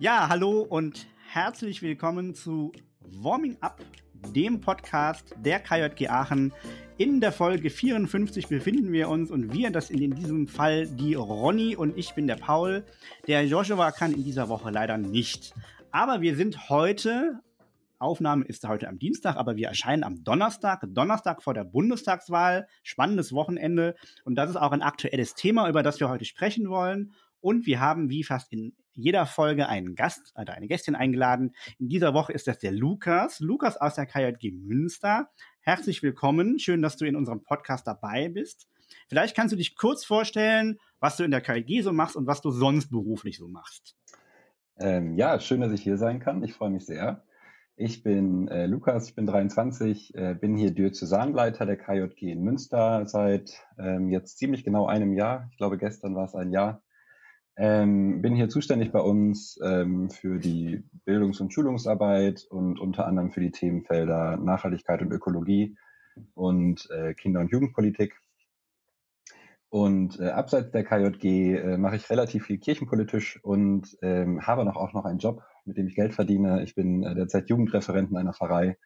Ja, hallo und herzlich willkommen zu Warming Up, dem Podcast der KJG Aachen. In der Folge 54 befinden wir uns und wir, das in diesem Fall die Ronny und ich bin der Paul. Der Joshua kann in dieser Woche leider nicht. Aber wir sind heute, Aufnahme ist heute am Dienstag, aber wir erscheinen am Donnerstag, Donnerstag vor der Bundestagswahl. Spannendes Wochenende und das ist auch ein aktuelles Thema, über das wir heute sprechen wollen. Und wir haben wie fast in jeder Folge einen Gast oder eine Gästin eingeladen. In dieser Woche ist das der Lukas. Lukas aus der KJG Münster. Herzlich willkommen. Schön, dass du in unserem Podcast dabei bist. Vielleicht kannst du dich kurz vorstellen, was du in der KJG so machst und was du sonst beruflich so machst. Ähm, ja, schön, dass ich hier sein kann. Ich freue mich sehr. Ich bin äh, Lukas, ich bin 23, äh, bin hier Diözesanleiter der KJG in Münster seit ähm, jetzt ziemlich genau einem Jahr. Ich glaube, gestern war es ein Jahr. Ähm, bin hier zuständig bei uns ähm, für die Bildungs- und Schulungsarbeit und unter anderem für die Themenfelder Nachhaltigkeit und Ökologie und äh, Kinder- und Jugendpolitik. Und äh, abseits der KJG äh, mache ich relativ viel kirchenpolitisch und ähm, habe noch auch noch einen Job, mit dem ich Geld verdiene. Ich bin äh, derzeit Jugendreferent in einer Pfarrei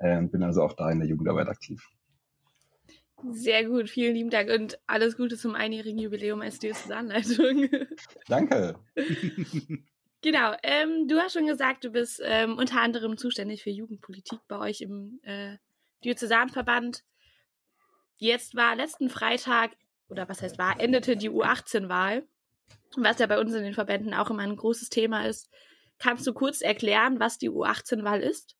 und bin also auch da in der Jugendarbeit aktiv. Sehr gut, vielen lieben Dank und alles Gute zum einjährigen Jubiläum als Diözesanleitung. Danke. genau, ähm, du hast schon gesagt, du bist ähm, unter anderem zuständig für Jugendpolitik bei euch im äh, Diözesanverband. Jetzt war letzten Freitag, oder was heißt war, endete die U18-Wahl, was ja bei uns in den Verbänden auch immer ein großes Thema ist. Kannst du kurz erklären, was die U18-Wahl ist?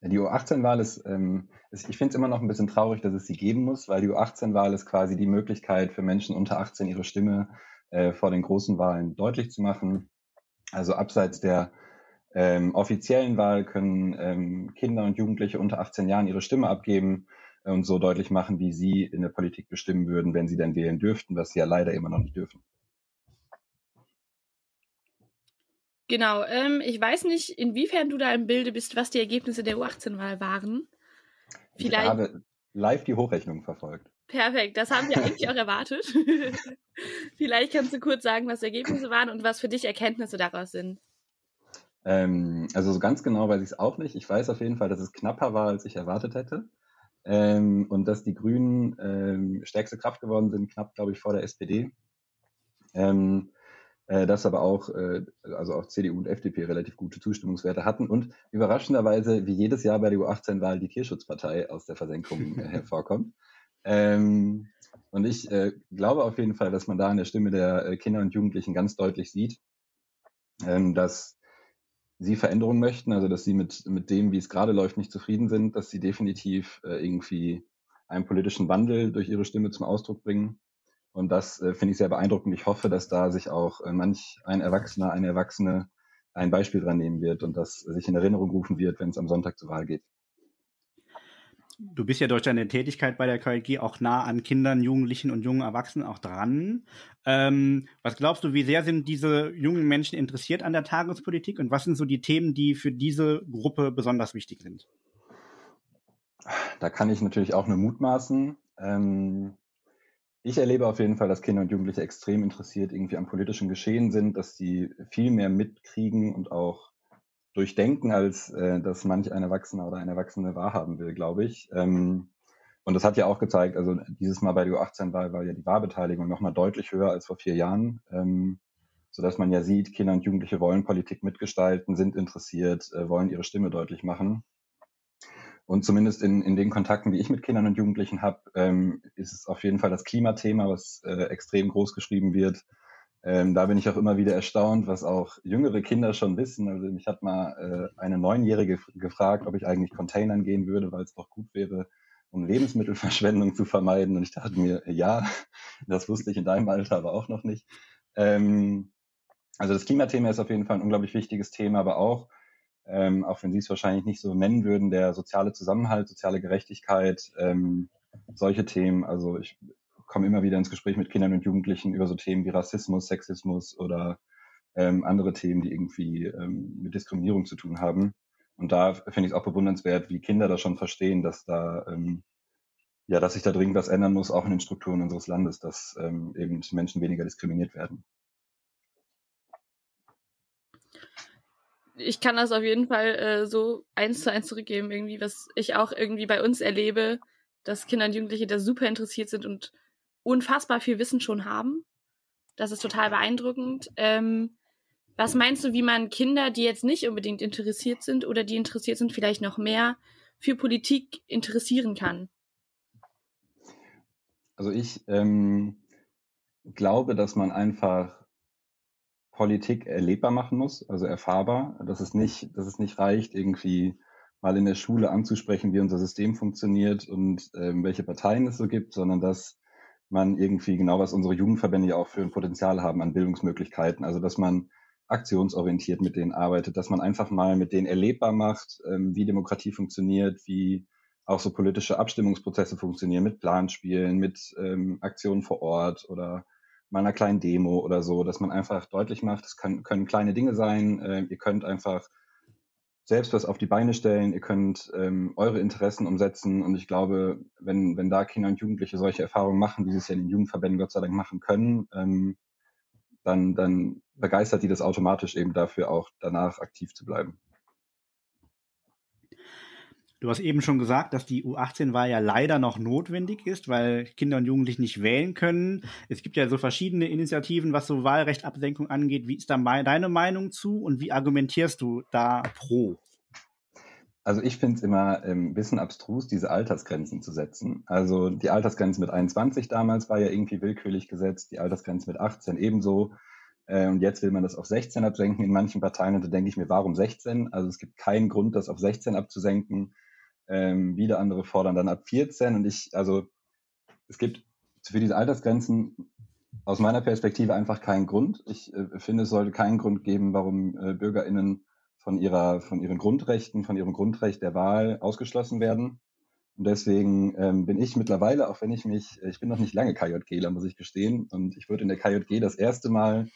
Die U18-Wahl ist, ähm, ist, ich finde es immer noch ein bisschen traurig, dass es sie geben muss, weil die U18-Wahl ist quasi die Möglichkeit für Menschen unter 18 ihre Stimme äh, vor den großen Wahlen deutlich zu machen. Also abseits der ähm, offiziellen Wahl können ähm, Kinder und Jugendliche unter 18 Jahren ihre Stimme abgeben und so deutlich machen, wie sie in der Politik bestimmen würden, wenn sie denn wählen dürften, was sie ja leider immer noch nicht dürfen. Genau, ähm, ich weiß nicht, inwiefern du da im Bilde bist, was die Ergebnisse der U18-Wahl waren. Vielleicht... Ich habe live die Hochrechnung verfolgt. Perfekt, das haben wir eigentlich auch erwartet. Vielleicht kannst du kurz sagen, was Ergebnisse waren und was für dich Erkenntnisse daraus sind. Ähm, also so ganz genau weiß ich es auch nicht. Ich weiß auf jeden Fall, dass es knapper war, als ich erwartet hätte. Ähm, und dass die Grünen ähm, stärkste Kraft geworden sind, knapp, glaube ich, vor der SPD. Ähm, äh, dass aber auch, äh, also auch CDU und FDP relativ gute Zustimmungswerte hatten und überraschenderweise, wie jedes Jahr bei der U18-Wahl, die Tierschutzpartei aus der Versenkung äh, hervorkommt. Ähm, und ich äh, glaube auf jeden Fall, dass man da in der Stimme der äh, Kinder und Jugendlichen ganz deutlich sieht, ähm, dass sie Veränderungen möchten, also dass sie mit, mit dem, wie es gerade läuft, nicht zufrieden sind, dass sie definitiv äh, irgendwie einen politischen Wandel durch ihre Stimme zum Ausdruck bringen und das äh, finde ich sehr beeindruckend. Ich hoffe, dass da sich auch äh, manch ein Erwachsener, eine Erwachsene ein Beispiel dran nehmen wird und das sich in Erinnerung rufen wird, wenn es am Sonntag zur Wahl geht. Du bist ja durch deine Tätigkeit bei der KLG auch nah an Kindern, Jugendlichen und jungen Erwachsenen auch dran. Ähm, was glaubst du, wie sehr sind diese jungen Menschen interessiert an der Tagespolitik und was sind so die Themen, die für diese Gruppe besonders wichtig sind? Da kann ich natürlich auch nur mutmaßen. Ähm, ich erlebe auf jeden Fall, dass Kinder und Jugendliche extrem interessiert irgendwie am politischen Geschehen sind, dass sie viel mehr mitkriegen und auch durchdenken, als äh, dass manch ein Erwachsener oder eine Erwachsene wahrhaben will, glaube ich. Ähm, und das hat ja auch gezeigt, also dieses Mal bei der U18-Wahl war ja die Wahlbeteiligung nochmal deutlich höher als vor vier Jahren, ähm, sodass man ja sieht, Kinder und Jugendliche wollen Politik mitgestalten, sind interessiert, äh, wollen ihre Stimme deutlich machen. Und zumindest in, in den Kontakten, die ich mit Kindern und Jugendlichen habe, ähm, ist es auf jeden Fall das Klimathema, was äh, extrem groß geschrieben wird. Ähm, da bin ich auch immer wieder erstaunt, was auch jüngere Kinder schon wissen. Also mich hat mal äh, eine Neunjährige gefragt, ob ich eigentlich Containern gehen würde, weil es doch gut wäre, um Lebensmittelverschwendung zu vermeiden. Und ich dachte mir, ja, das wusste ich in deinem Alter aber auch noch nicht. Ähm, also das Klimathema ist auf jeden Fall ein unglaublich wichtiges Thema, aber auch ähm, auch wenn Sie es wahrscheinlich nicht so nennen würden, der soziale Zusammenhalt, soziale Gerechtigkeit, ähm, solche Themen. Also ich komme immer wieder ins Gespräch mit Kindern und Jugendlichen über so Themen wie Rassismus, Sexismus oder ähm, andere Themen, die irgendwie ähm, mit Diskriminierung zu tun haben. Und da finde ich es auch bewundernswert, wie Kinder das schon verstehen, dass da ähm, ja, dass sich da dringend was ändern muss, auch in den Strukturen unseres Landes, dass ähm, eben Menschen weniger diskriminiert werden. Ich kann das auf jeden Fall äh, so eins zu eins zurückgeben, irgendwie, was ich auch irgendwie bei uns erlebe, dass Kinder und Jugendliche da super interessiert sind und unfassbar viel Wissen schon haben. Das ist total beeindruckend. Ähm, was meinst du, wie man Kinder, die jetzt nicht unbedingt interessiert sind oder die interessiert sind, vielleicht noch mehr für Politik interessieren kann? Also ich ähm, glaube, dass man einfach Politik erlebbar machen muss, also erfahrbar, dass es nicht, dass es nicht reicht, irgendwie mal in der Schule anzusprechen, wie unser System funktioniert und ähm, welche Parteien es so gibt, sondern dass man irgendwie genau, was unsere Jugendverbände ja auch für ein Potenzial haben an Bildungsmöglichkeiten, also dass man aktionsorientiert mit denen arbeitet, dass man einfach mal mit denen erlebbar macht, ähm, wie Demokratie funktioniert, wie auch so politische Abstimmungsprozesse funktionieren, mit Planspielen, mit ähm, Aktionen vor Ort oder mal einer kleinen Demo oder so, dass man einfach deutlich macht, es kann, können kleine Dinge sein, äh, ihr könnt einfach selbst was auf die Beine stellen, ihr könnt ähm, eure Interessen umsetzen und ich glaube, wenn, wenn da Kinder und Jugendliche solche Erfahrungen machen, wie sie es ja in den Jugendverbänden Gott sei Dank machen können, ähm, dann, dann begeistert die das automatisch eben dafür auch danach aktiv zu bleiben. Du hast eben schon gesagt, dass die U18-Wahl ja leider noch notwendig ist, weil Kinder und Jugendliche nicht wählen können. Es gibt ja so verschiedene Initiativen, was so Wahlrechtabsenkung angeht. Wie ist da deine Meinung zu und wie argumentierst du da pro? Also ich finde es immer ein ähm, bisschen abstrus, diese Altersgrenzen zu setzen. Also die Altersgrenze mit 21 damals war ja irgendwie willkürlich gesetzt, die Altersgrenze mit 18 ebenso. Äh, und jetzt will man das auf 16 absenken in manchen Parteien. Und da denke ich mir, warum 16? Also es gibt keinen Grund, das auf 16 abzusenken. Ähm, wieder andere fordern dann ab 14. Und ich, also es gibt für diese Altersgrenzen aus meiner Perspektive einfach keinen Grund. Ich äh, finde, es sollte keinen Grund geben, warum äh, BürgerInnen von ihrer, von ihren Grundrechten, von ihrem Grundrecht der Wahl ausgeschlossen werden. Und deswegen ähm, bin ich mittlerweile, auch wenn ich mich, ich bin noch nicht lange KJGler, muss ich gestehen, und ich wurde in der KJG das erste Mal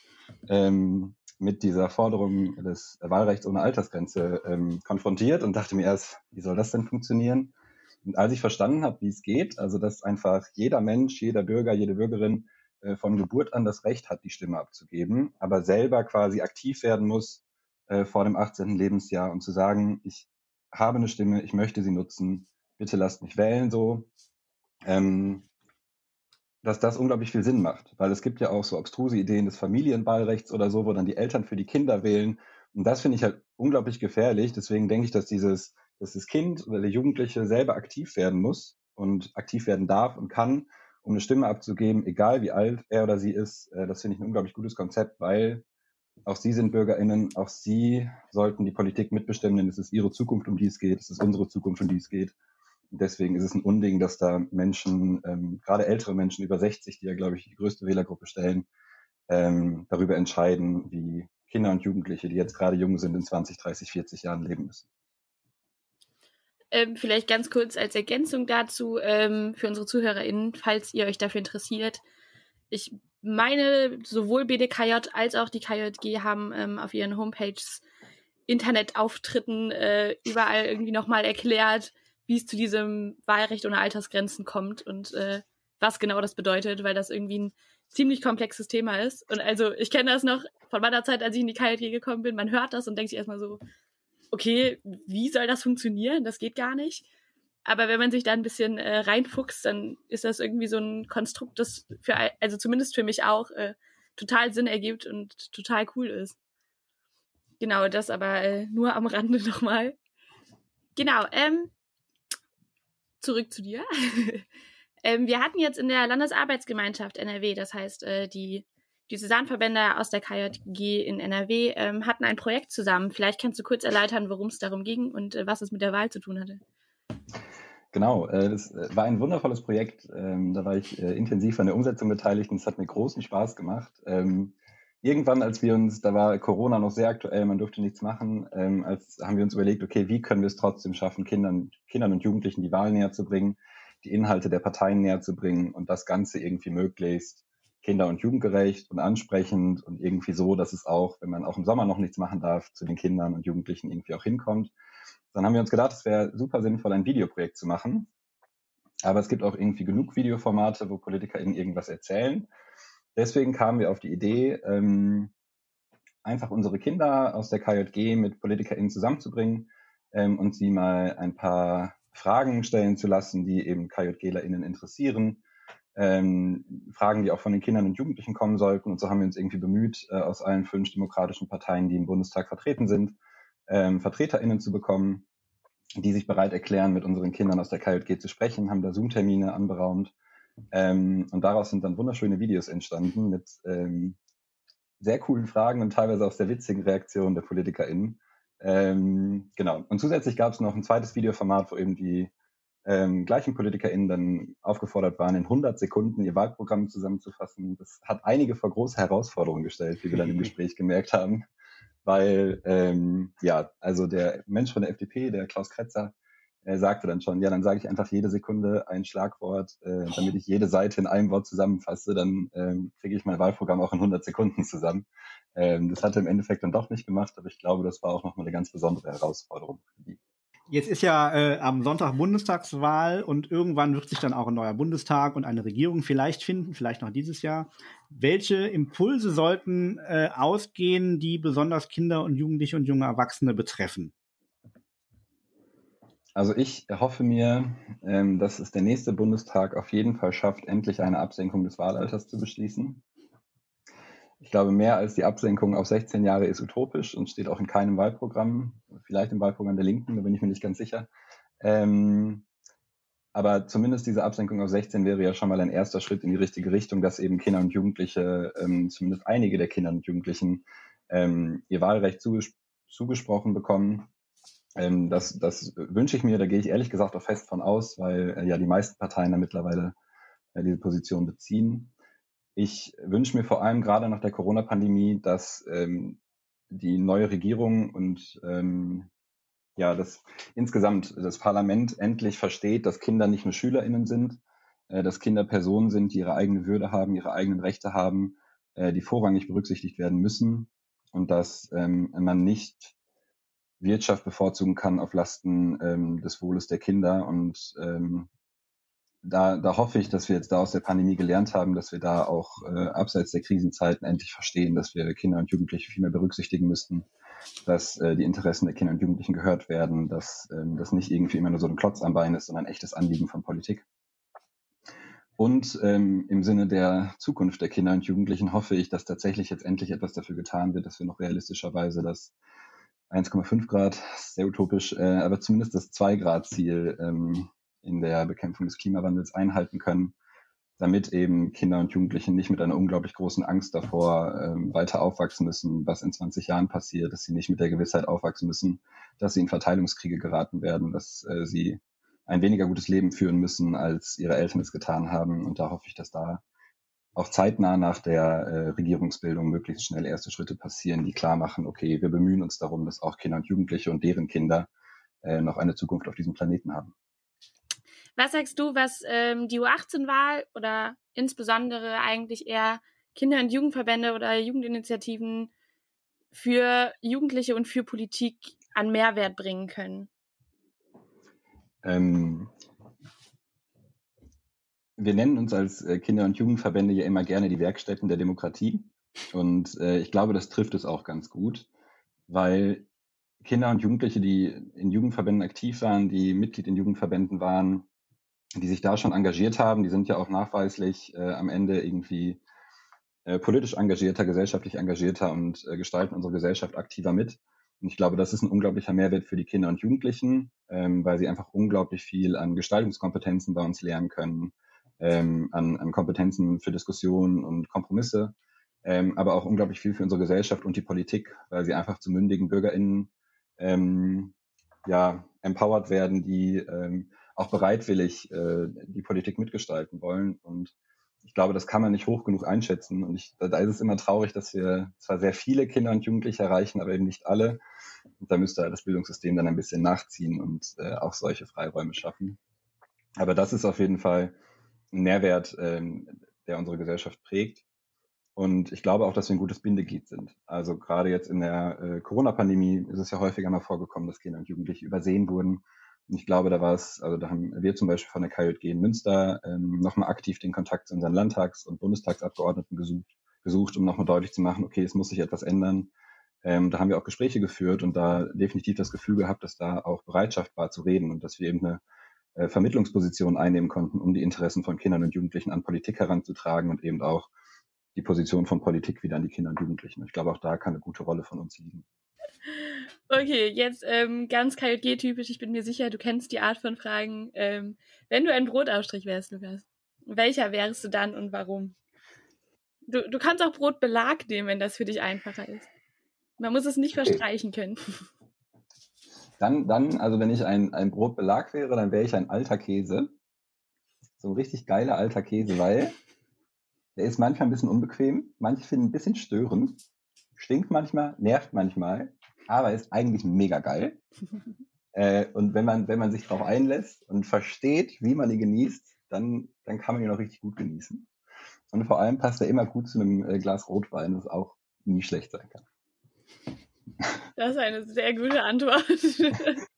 ähm, mit dieser Forderung des Wahlrechts ohne Altersgrenze ähm, konfrontiert und dachte mir erst, wie soll das denn funktionieren? Und als ich verstanden habe, wie es geht, also dass einfach jeder Mensch, jeder Bürger, jede Bürgerin äh, von Geburt an das Recht hat, die Stimme abzugeben, aber selber quasi aktiv werden muss äh, vor dem 18. Lebensjahr und zu sagen, ich habe eine Stimme, ich möchte sie nutzen, bitte lasst mich wählen, so, ähm, dass das unglaublich viel Sinn macht, weil es gibt ja auch so abstruse Ideen des Familienwahlrechts oder so, wo dann die Eltern für die Kinder wählen. Und das finde ich halt unglaublich gefährlich. Deswegen denke ich, dass dieses, dass das Kind oder der Jugendliche selber aktiv werden muss und aktiv werden darf und kann, um eine Stimme abzugeben, egal wie alt er oder sie ist. Äh, das finde ich ein unglaublich gutes Konzept, weil auch sie sind BürgerInnen, auch sie sollten die Politik mitbestimmen, denn es ist ihre Zukunft, um die es geht, es ist unsere Zukunft, um die es geht deswegen ist es ein Unding, dass da Menschen, ähm, gerade ältere Menschen über 60, die ja, glaube ich, die größte Wählergruppe stellen, ähm, darüber entscheiden, wie Kinder und Jugendliche, die jetzt gerade jung sind, in 20, 30, 40 Jahren leben müssen. Ähm, vielleicht ganz kurz als Ergänzung dazu ähm, für unsere ZuhörerInnen, falls ihr euch dafür interessiert. Ich meine, sowohl BDKJ als auch die KJG haben ähm, auf ihren Homepages Internetauftritten äh, überall irgendwie nochmal erklärt, wie es zu diesem Wahlrecht ohne Altersgrenzen kommt und äh, was genau das bedeutet, weil das irgendwie ein ziemlich komplexes Thema ist. Und also ich kenne das noch von meiner Zeit, als ich in die KJG gekommen bin. Man hört das und denkt sich erstmal so, okay, wie soll das funktionieren? Das geht gar nicht. Aber wenn man sich da ein bisschen äh, reinfuchst, dann ist das irgendwie so ein Konstrukt, das für, also zumindest für mich auch, äh, total Sinn ergibt und total cool ist. Genau, das aber äh, nur am Rande nochmal. Genau, ähm, zurück zu dir. ähm, wir hatten jetzt in der Landesarbeitsgemeinschaft NRW, das heißt, äh, die Diözesanverbände aus der KJG in NRW ähm, hatten ein Projekt zusammen. Vielleicht kannst du kurz erläutern, worum es darum ging und äh, was es mit der Wahl zu tun hatte. Genau, äh, das äh, war ein wundervolles Projekt. Ähm, da war ich äh, intensiv an der Umsetzung beteiligt und es hat mir großen Spaß gemacht. Ähm, irgendwann, als wir uns, da war Corona noch sehr aktuell, man durfte nichts machen, ähm, als haben wir uns überlegt, okay, wie können wir es trotzdem schaffen, Kindern, Kindern und Jugendlichen die Wahl näher zu bringen, die Inhalte der Parteien näher zu bringen und das Ganze irgendwie möglichst kinder- und jugendgerecht und ansprechend und irgendwie so, dass es auch, wenn man auch im Sommer noch nichts machen darf, zu den Kindern und Jugendlichen irgendwie auch hinkommt. Dann haben wir uns gedacht, es wäre super sinnvoll, ein Videoprojekt zu machen. Aber es gibt auch irgendwie genug Videoformate, wo PolitikerInnen irgendwas erzählen. Deswegen kamen wir auf die Idee, ähm, einfach unsere Kinder aus der KJG mit PolitikerInnen zusammenzubringen ähm, und sie mal ein paar Fragen stellen zu lassen, die eben KJGlerInnen interessieren. Ähm, Fragen, die auch von den Kindern und Jugendlichen kommen sollten. Und so haben wir uns irgendwie bemüht, äh, aus allen fünf demokratischen Parteien, die im Bundestag vertreten sind, ähm, VertreterInnen zu bekommen, die sich bereit erklären, mit unseren Kindern aus der KJG zu sprechen, haben da Zoom-Termine anberaumt. Ähm, und daraus sind dann wunderschöne Videos entstanden mit ähm, sehr coolen Fragen und teilweise auch sehr witzigen Reaktionen der PolitikerInnen. Ähm, genau. Und zusätzlich gab es noch ein zweites Videoformat, wo eben die ähm, gleichen PolitikerInnen dann aufgefordert waren, in 100 Sekunden ihr Wahlprogramm zusammenzufassen. Das hat einige vor große Herausforderungen gestellt, wie wir dann im Gespräch gemerkt haben. Weil, ähm, ja, also der Mensch von der FDP, der Klaus Kretzer, er sagte dann schon, ja, dann sage ich einfach jede Sekunde ein Schlagwort, äh, damit ich jede Seite in einem Wort zusammenfasse, dann ähm, kriege ich mein Wahlprogramm auch in 100 Sekunden zusammen. Ähm, das hat er im Endeffekt dann doch nicht gemacht, aber ich glaube, das war auch nochmal eine ganz besondere Herausforderung für die. Jetzt ist ja äh, am Sonntag Bundestagswahl und irgendwann wird sich dann auch ein neuer Bundestag und eine Regierung vielleicht finden, vielleicht noch dieses Jahr. Welche Impulse sollten äh, ausgehen, die besonders Kinder und Jugendliche und junge Erwachsene betreffen? Also ich hoffe mir, ähm, dass es der nächste Bundestag auf jeden Fall schafft, endlich eine Absenkung des Wahlalters zu beschließen. Ich glaube, mehr als die Absenkung auf 16 Jahre ist utopisch und steht auch in keinem Wahlprogramm, vielleicht im Wahlprogramm der Linken, da bin ich mir nicht ganz sicher. Ähm, aber zumindest diese Absenkung auf 16 wäre ja schon mal ein erster Schritt in die richtige Richtung, dass eben Kinder und Jugendliche, ähm, zumindest einige der Kinder und Jugendlichen, ihr Wahlrecht zuges zugesprochen bekommen ähm, das, das wünsche ich mir, da gehe ich ehrlich gesagt auch fest von aus, weil äh, ja die meisten Parteien da mittlerweile äh, diese Position beziehen. Ich wünsche mir vor allem gerade nach der Corona-Pandemie, dass ähm, die neue Regierung und ähm, ja, dass insgesamt das Parlament endlich versteht, dass Kinder nicht nur SchülerInnen sind, äh, dass Kinder Personen sind, die ihre eigene Würde haben, ihre eigenen Rechte haben, äh, die vorrangig berücksichtigt werden müssen und dass ähm, man nicht Wirtschaft bevorzugen kann auf Lasten ähm, des Wohles der Kinder. Und ähm, da, da hoffe ich, dass wir jetzt da aus der Pandemie gelernt haben, dass wir da auch äh, abseits der Krisenzeiten endlich verstehen, dass wir Kinder und Jugendliche viel mehr berücksichtigen müssten, dass äh, die Interessen der Kinder und Jugendlichen gehört werden, dass ähm, das nicht irgendwie immer nur so ein Klotz am Bein ist, sondern ein echtes Anliegen von Politik. Und ähm, im Sinne der Zukunft der Kinder und Jugendlichen hoffe ich, dass tatsächlich jetzt endlich etwas dafür getan wird, dass wir noch realistischerweise das 1,5 Grad, sehr utopisch, äh, aber zumindest das 2-Grad-Ziel ähm, in der Bekämpfung des Klimawandels einhalten können, damit eben Kinder und Jugendliche nicht mit einer unglaublich großen Angst davor ähm, weiter aufwachsen müssen, was in 20 Jahren passiert, dass sie nicht mit der Gewissheit aufwachsen müssen, dass sie in Verteilungskriege geraten werden, dass äh, sie ein weniger gutes Leben führen müssen, als ihre Eltern es getan haben. Und da hoffe ich, dass da auch zeitnah nach der äh, Regierungsbildung möglichst schnell erste Schritte passieren, die klar machen, okay, wir bemühen uns darum, dass auch Kinder und Jugendliche und deren Kinder äh, noch eine Zukunft auf diesem Planeten haben. Was sagst du, was ähm, die U18-Wahl oder insbesondere eigentlich eher Kinder- und Jugendverbände oder Jugendinitiativen für Jugendliche und für Politik an Mehrwert bringen können? Ähm, wir nennen uns als äh, Kinder- und Jugendverbände ja immer gerne die Werkstätten der Demokratie. Und äh, ich glaube, das trifft es auch ganz gut, weil Kinder und Jugendliche, die in Jugendverbänden aktiv waren, die Mitglied in Jugendverbänden waren, die sich da schon engagiert haben, die sind ja auch nachweislich äh, am Ende irgendwie äh, politisch engagierter, gesellschaftlich engagierter und äh, gestalten unsere Gesellschaft aktiver mit. Und ich glaube, das ist ein unglaublicher Mehrwert für die Kinder und Jugendlichen, ähm, weil sie einfach unglaublich viel an Gestaltungskompetenzen bei uns lernen können, ähm, an, an Kompetenzen für Diskussionen und Kompromisse, ähm, aber auch unglaublich viel für unsere Gesellschaft und die Politik, weil sie einfach zu mündigen BürgerInnen ähm, ja, empowered werden, die ähm, auch bereitwillig äh, die Politik mitgestalten wollen. Und ich glaube, das kann man nicht hoch genug einschätzen. Und ich, da ist es immer traurig, dass wir zwar sehr viele Kinder und Jugendliche erreichen, aber eben nicht alle. Und da müsste das Bildungssystem dann ein bisschen nachziehen und äh, auch solche Freiräume schaffen. Aber das ist auf jeden Fall Nährwert, ähm, der unsere Gesellschaft prägt. Und ich glaube auch, dass wir ein gutes Bindeglied sind. Also gerade jetzt in der äh, Corona-Pandemie ist es ja häufiger mal vorgekommen, dass Kinder und Jugendliche übersehen wurden. Und ich glaube, da war es, also da haben wir zum Beispiel von der KJG in Münster ähm, nochmal aktiv den Kontakt zu unseren Landtags- und Bundestagsabgeordneten gesucht, gesucht, um nochmal deutlich zu machen, okay, es muss sich etwas ändern. Ähm, da haben wir auch Gespräche geführt und da definitiv das Gefühl gehabt, dass da auch Bereitschaft war zu reden und dass wir eben eine äh, Vermittlungsposition einnehmen konnten, um die Interessen von Kindern und Jugendlichen an Politik heranzutragen und eben auch die Position von Politik wieder an die Kinder und Jugendlichen. Ich glaube, auch da kann eine gute Rolle von uns liegen. Okay, jetzt ähm, ganz KJG-typisch. Ich bin mir sicher, du kennst die Art von Fragen. Ähm, wenn du ein Brotausstrich wärst, Lukas, welcher wärst du dann und warum? Du, du kannst auch Brotbelag nehmen, wenn das für dich einfacher ist. Man muss es nicht okay. verstreichen können. Dann, dann, also wenn ich ein, ein Brotbelag wäre, dann wäre ich ein alter Käse. So ein richtig geiler alter Käse, weil der ist manchmal ein bisschen unbequem, manche finden ein bisschen störend, stinkt manchmal, nervt manchmal, aber ist eigentlich mega geil. äh, und wenn man, wenn man sich darauf einlässt und versteht, wie man ihn genießt, dann, dann kann man ihn auch richtig gut genießen. Und vor allem passt er immer gut zu einem äh, Glas Rotwein, das auch nie schlecht sein kann. Das ist eine sehr gute Antwort.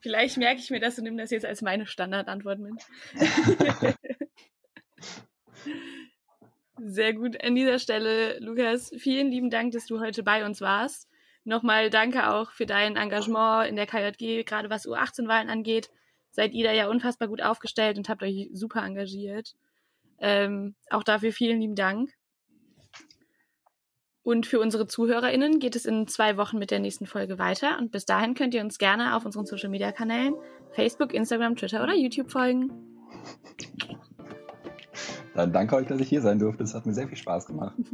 Vielleicht merke ich mir das und nehme das jetzt als meine Standardantwort mit. Sehr gut. An dieser Stelle, Lukas, vielen lieben Dank, dass du heute bei uns warst. Nochmal danke auch für dein Engagement in der KJG, gerade was U18-Wahlen angeht. Seid ihr da ja unfassbar gut aufgestellt und habt euch super engagiert. Ähm, auch dafür vielen lieben Dank. Und für unsere ZuhörerInnen geht es in zwei Wochen mit der nächsten Folge weiter. Und bis dahin könnt ihr uns gerne auf unseren Social Media Kanälen Facebook, Instagram, Twitter oder YouTube folgen. Dann danke euch, dass ich hier sein durfte. Es hat mir sehr viel Spaß gemacht.